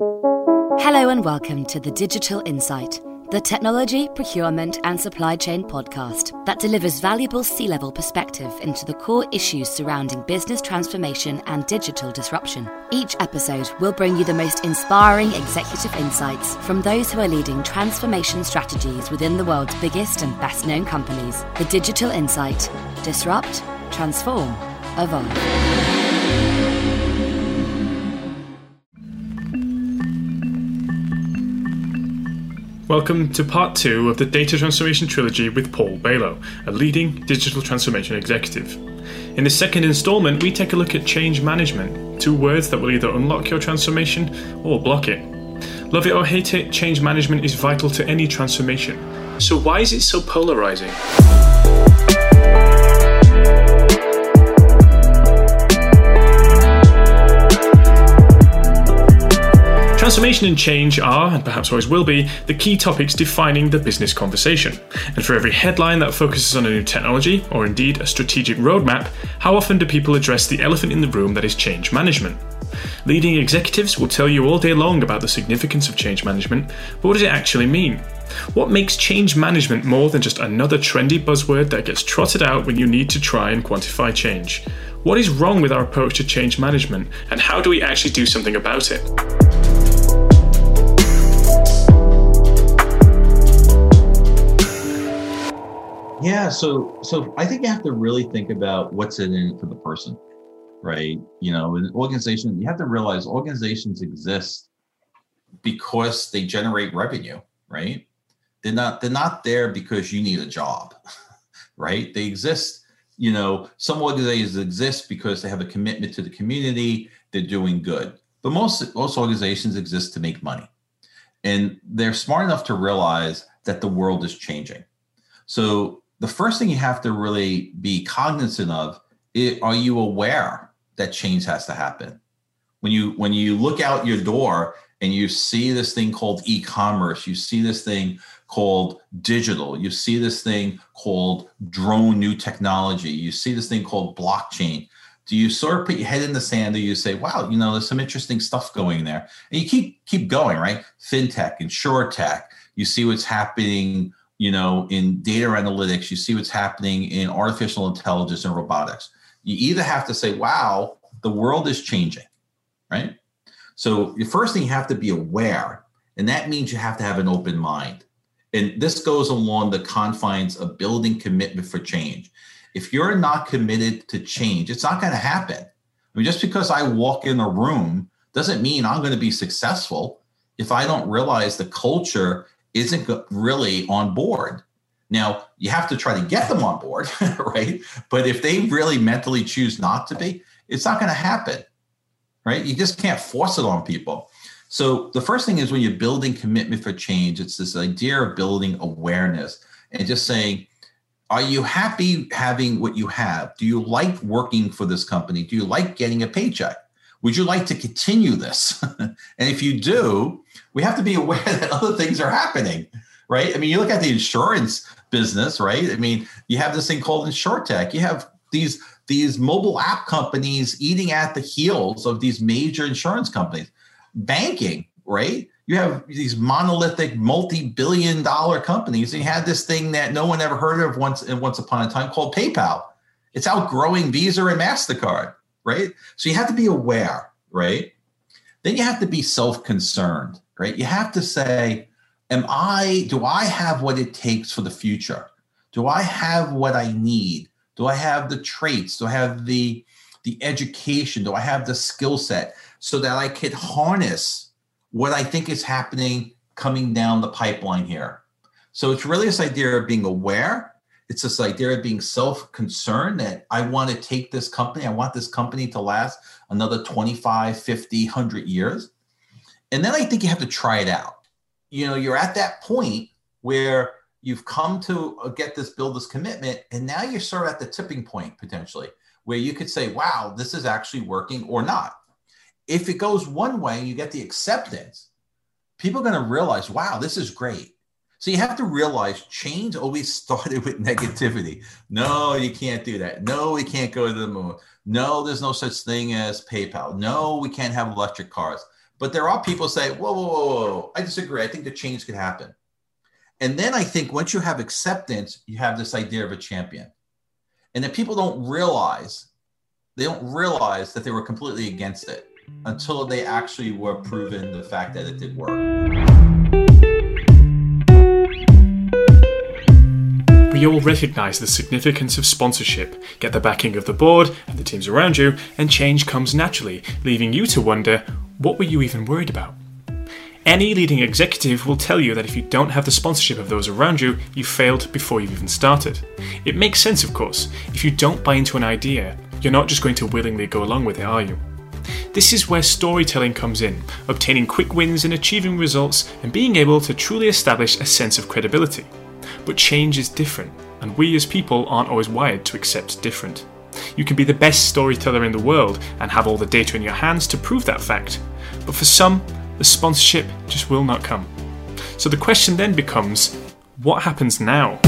Hello and welcome to the Digital Insight, the technology, procurement, and supply chain podcast that delivers valuable C level perspective into the core issues surrounding business transformation and digital disruption. Each episode will bring you the most inspiring executive insights from those who are leading transformation strategies within the world's biggest and best known companies. The Digital Insight Disrupt, Transform, Evolve. Welcome to part two of the Data Transformation Trilogy with Paul Bailo, a leading digital transformation executive. In the second installment, we take a look at change management, two words that will either unlock your transformation or block it. Love it or hate it, change management is vital to any transformation. So, why is it so polarizing? Transformation and change are, and perhaps always will be, the key topics defining the business conversation. And for every headline that focuses on a new technology, or indeed a strategic roadmap, how often do people address the elephant in the room that is change management? Leading executives will tell you all day long about the significance of change management, but what does it actually mean? What makes change management more than just another trendy buzzword that gets trotted out when you need to try and quantify change? What is wrong with our approach to change management, and how do we actually do something about it? Yeah, so so I think you have to really think about what's in it for the person, right? You know, an organization, you have to realize organizations exist because they generate revenue, right? They're not they're not there because you need a job, right? They exist, you know, some organizations exist because they have a commitment to the community, they're doing good. But most most organizations exist to make money. And they're smart enough to realize that the world is changing. So the first thing you have to really be cognizant of is, are you aware that change has to happen? When you when you look out your door and you see this thing called e-commerce you see this thing called digital you see this thing called drone new technology you see this thing called blockchain do you sort of put your head in the sand or you say wow you know there's some interesting stuff going there. And you keep keep going right? Fintech InsurTech you see what's happening you know, in data analytics, you see what's happening in artificial intelligence and robotics. You either have to say, wow, the world is changing, right? So the first thing you have to be aware, and that means you have to have an open mind. And this goes along the confines of building commitment for change. If you're not committed to change, it's not going to happen. I mean, just because I walk in a room doesn't mean I'm going to be successful if I don't realize the culture isn't really on board. Now, you have to try to get them on board, right? But if they really mentally choose not to be, it's not going to happen, right? You just can't force it on people. So, the first thing is when you're building commitment for change, it's this idea of building awareness and just saying, are you happy having what you have? Do you like working for this company? Do you like getting a paycheck? Would you like to continue this? and if you do, we have to be aware that other things are happening, right? I mean, you look at the insurance business, right? I mean, you have this thing called InsurTech. You have these these mobile app companies eating at the heels of these major insurance companies. Banking, right? You have these monolithic, multi-billion dollar companies. And you had this thing that no one ever heard of once once upon a time called PayPal. It's outgrowing Visa and MasterCard right? So you have to be aware, right? Then you have to be self concerned, right? You have to say, Am I, do I have what it takes for the future? Do I have what I need? Do I have the traits? Do I have the, the education? Do I have the skill set so that I could harness what I think is happening coming down the pipeline here? So it's really this idea of being aware it's this idea of being self-concerned that i want to take this company i want this company to last another 25 50 100 years. And then i think you have to try it out. You know you're at that point where you've come to uh, get this build this commitment and now you're sort of at the tipping point potentially where you could say wow this is actually working or not. If it goes one way and you get the acceptance people are going to realize wow this is great so you have to realize change always started with negativity. No, you can't do that. No, we can't go to the moon. No, there's no such thing as PayPal. No, we can't have electric cars. But there are people say, whoa, whoa, whoa, whoa, I disagree. I think the change could happen. And then I think once you have acceptance, you have this idea of a champion. And that people don't realize, they don't realize that they were completely against it until they actually were proven the fact that it did work. We all recognize the significance of sponsorship, get the backing of the board and the teams around you, and change comes naturally, leaving you to wonder what were you even worried about? Any leading executive will tell you that if you don't have the sponsorship of those around you, you failed before you've even started. It makes sense, of course. If you don't buy into an idea, you're not just going to willingly go along with it, are you? This is where storytelling comes in, obtaining quick wins and achieving results, and being able to truly establish a sense of credibility. But change is different, and we as people aren't always wired to accept different. You can be the best storyteller in the world and have all the data in your hands to prove that fact, but for some, the sponsorship just will not come. So the question then becomes what happens now?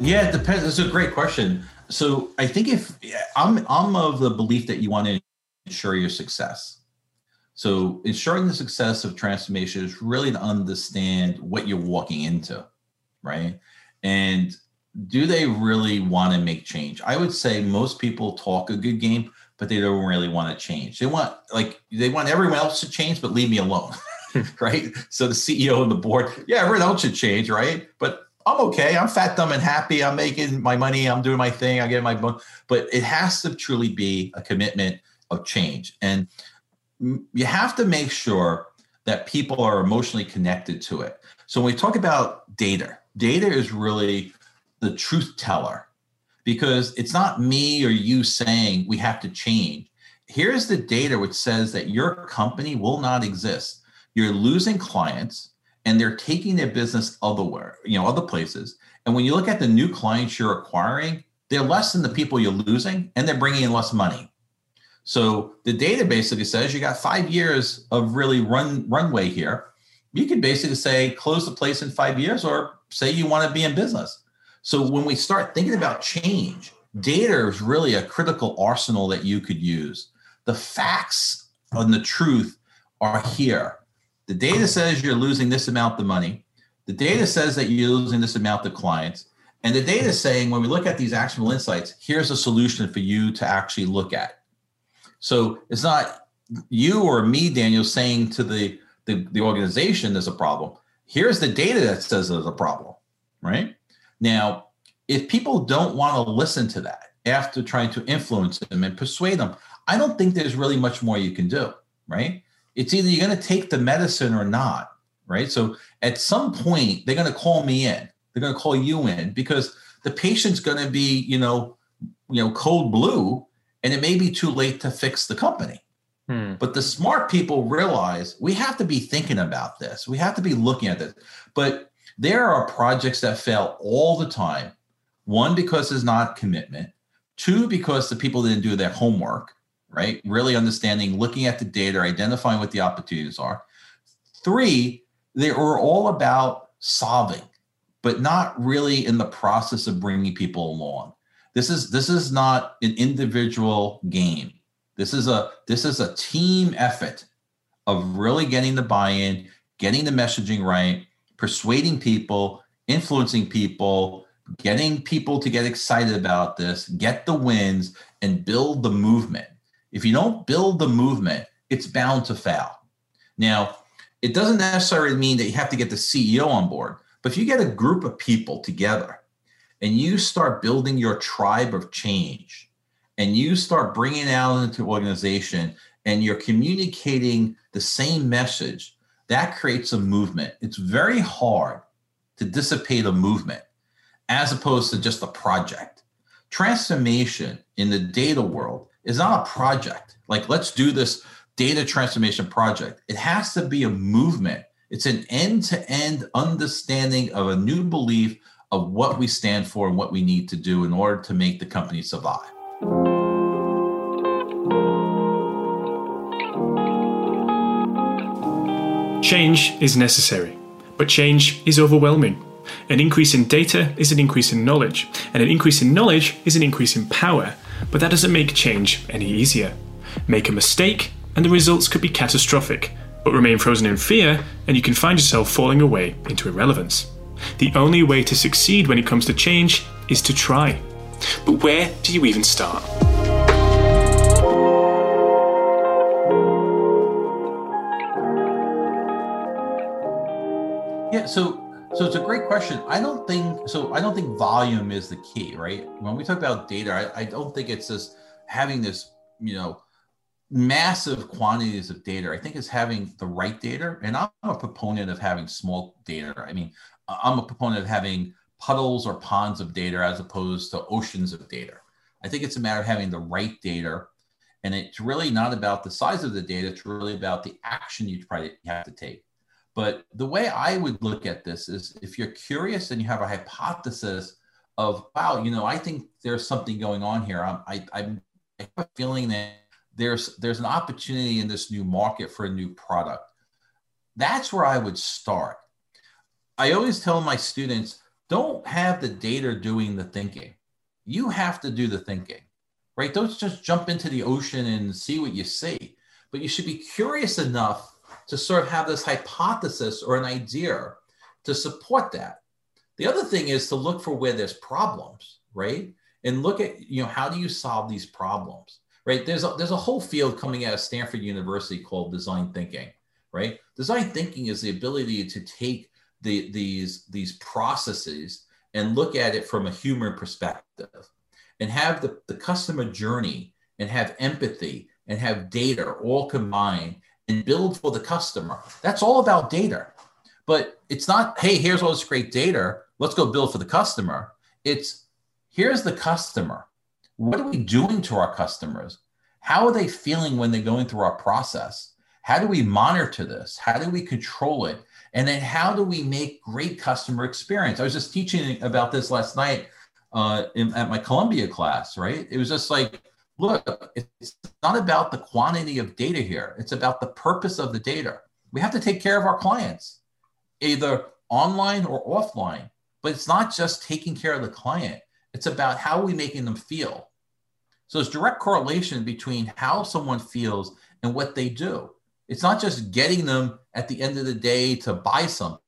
Yeah, it depends. It's a great question. So I think if I'm I'm of the belief that you want to ensure your success. So ensuring the success of transformation is really to understand what you're walking into, right? And do they really want to make change? I would say most people talk a good game, but they don't really want to change. They want like they want everyone else to change, but leave me alone. right. So the CEO and the board, yeah, everyone else should change, right? But I'm okay. I'm fat, dumb, and happy. I'm making my money. I'm doing my thing. I get my book. but it has to truly be a commitment of change. And you have to make sure that people are emotionally connected to it. So when we talk about data, data is really the truth teller because it's not me or you saying we have to change. Here's the data which says that your company will not exist. You're losing clients and they're taking their business otherwhere, you know, other places. And when you look at the new clients you're acquiring, they're less than the people you're losing and they're bringing in less money. So the data basically says you got five years of really run runway here. You could basically say close the place in five years, or say you want to be in business. So when we start thinking about change, data is really a critical arsenal that you could use. The facts and the truth are here. The data says you're losing this amount of money. The data says that you're losing this amount of clients. And the data is saying when we look at these actionable insights, here's a solution for you to actually look at. So it's not you or me, Daniel, saying to the, the, the organization there's a problem. Here's the data that says there's a problem, right? Now, if people don't want to listen to that after trying to influence them and persuade them, I don't think there's really much more you can do, right? It's either you're going to take the medicine or not, right? So at some point, they're going to call me in. They're going to call you in because the patient's going to be, you know, you know, cold blue and it may be too late to fix the company. Hmm. But the smart people realize we have to be thinking about this. We have to be looking at this. But there are projects that fail all the time. One, because there's not commitment. Two, because the people didn't do their homework, right? Really understanding, looking at the data, identifying what the opportunities are. Three, they are all about solving, but not really in the process of bringing people along. This is this is not an individual game. This is a this is a team effort of really getting the buy-in, getting the messaging right, persuading people, influencing people, getting people to get excited about this, get the wins, and build the movement. If you don't build the movement, it's bound to fail. Now, it doesn't necessarily mean that you have to get the CEO on board, but if you get a group of people together and you start building your tribe of change and you start bringing it out into organization and you're communicating the same message that creates a movement. It's very hard to dissipate a movement as opposed to just a project. Transformation in the data world is not a project. Like let's do this data transformation project. It has to be a movement. It's an end-to-end understanding of a new belief of what we stand for and what we need to do in order to make the company survive. Change is necessary, but change is overwhelming. An increase in data is an increase in knowledge, and an increase in knowledge is an increase in power, but that doesn't make change any easier. Make a mistake, and the results could be catastrophic, but remain frozen in fear, and you can find yourself falling away into irrelevance. The only way to succeed when it comes to change is to try. But where do you even start? Yeah, so so it's a great question. I don't think so. I don't think volume is the key, right? When we talk about data, I, I don't think it's just having this, you know, massive quantities of data. I think is having the right data, and I'm a proponent of having small data. I mean, I'm a proponent of having puddles or ponds of data as opposed to oceans of data. I think it's a matter of having the right data. And it's really not about the size of the data, it's really about the action you try to have to take. But the way I would look at this is if you're curious and you have a hypothesis of, wow, you know, I think there's something going on here. I'm, I, I'm, I have a feeling that there's there's an opportunity in this new market for a new product. That's where I would start. I always tell my students, don't have the data doing the thinking. You have to do the thinking, right? Don't just jump into the ocean and see what you see, but you should be curious enough to sort of have this hypothesis or an idea to support that. The other thing is to look for where there's problems, right? And look at, you know, how do you solve these problems, right? There's a, there's a whole field coming out of Stanford University called design thinking, right? Design thinking is the ability to take the, these, these processes and look at it from a human perspective and have the, the customer journey and have empathy and have data all combined and build for the customer. That's all about data. But it's not, hey, here's all this great data. Let's go build for the customer. It's here's the customer. What are we doing to our customers? How are they feeling when they're going through our process? How do we monitor this? How do we control it? And then how do we make great customer experience? I was just teaching about this last night uh, in, at my Columbia class, right? It was just like, look, it's not about the quantity of data here. It's about the purpose of the data. We have to take care of our clients, either online or offline. But it's not just taking care of the client. It's about how are we making them feel. So there's direct correlation between how someone feels and what they do. It's not just getting them at the end of the day to buy something.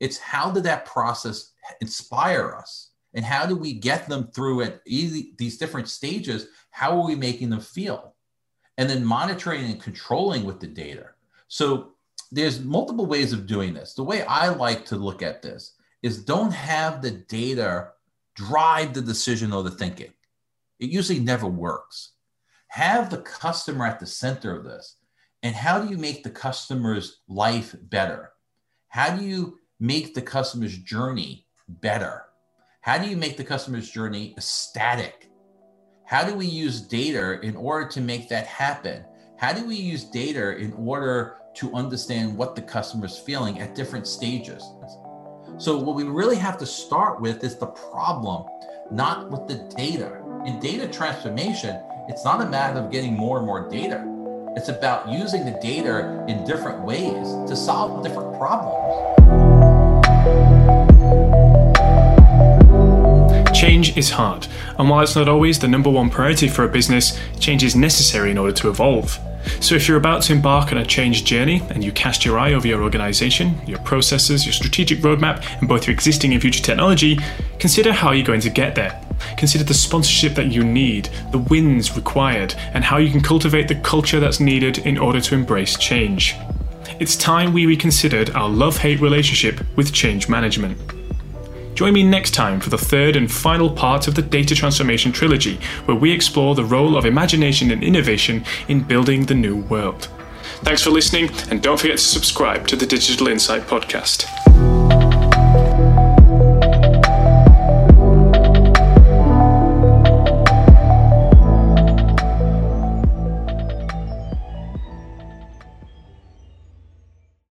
It's how did that process inspire us? And how do we get them through at these different stages? How are we making them feel? And then monitoring and controlling with the data. So there's multiple ways of doing this. The way I like to look at this is don't have the data drive the decision or the thinking. It usually never works. Have the customer at the center of this. And how do you make the customer's life better? How do you make the customer's journey better? How do you make the customer's journey static? How do we use data in order to make that happen? How do we use data in order to understand what the customer is feeling at different stages? So, what we really have to start with is the problem, not with the data. In data transformation, it's not a matter of getting more and more data it's about using the data in different ways to solve different problems. Change is hard, and while it's not always the number one priority for a business, change is necessary in order to evolve. So, if you're about to embark on a change journey and you cast your eye over your organization, your processes, your strategic roadmap, and both your existing and future technology, consider how you're going to get there. Consider the sponsorship that you need, the wins required, and how you can cultivate the culture that's needed in order to embrace change. It's time we reconsidered our love hate relationship with change management. Join me next time for the third and final part of the Data Transformation Trilogy, where we explore the role of imagination and innovation in building the new world. Thanks for listening, and don't forget to subscribe to the Digital Insight Podcast.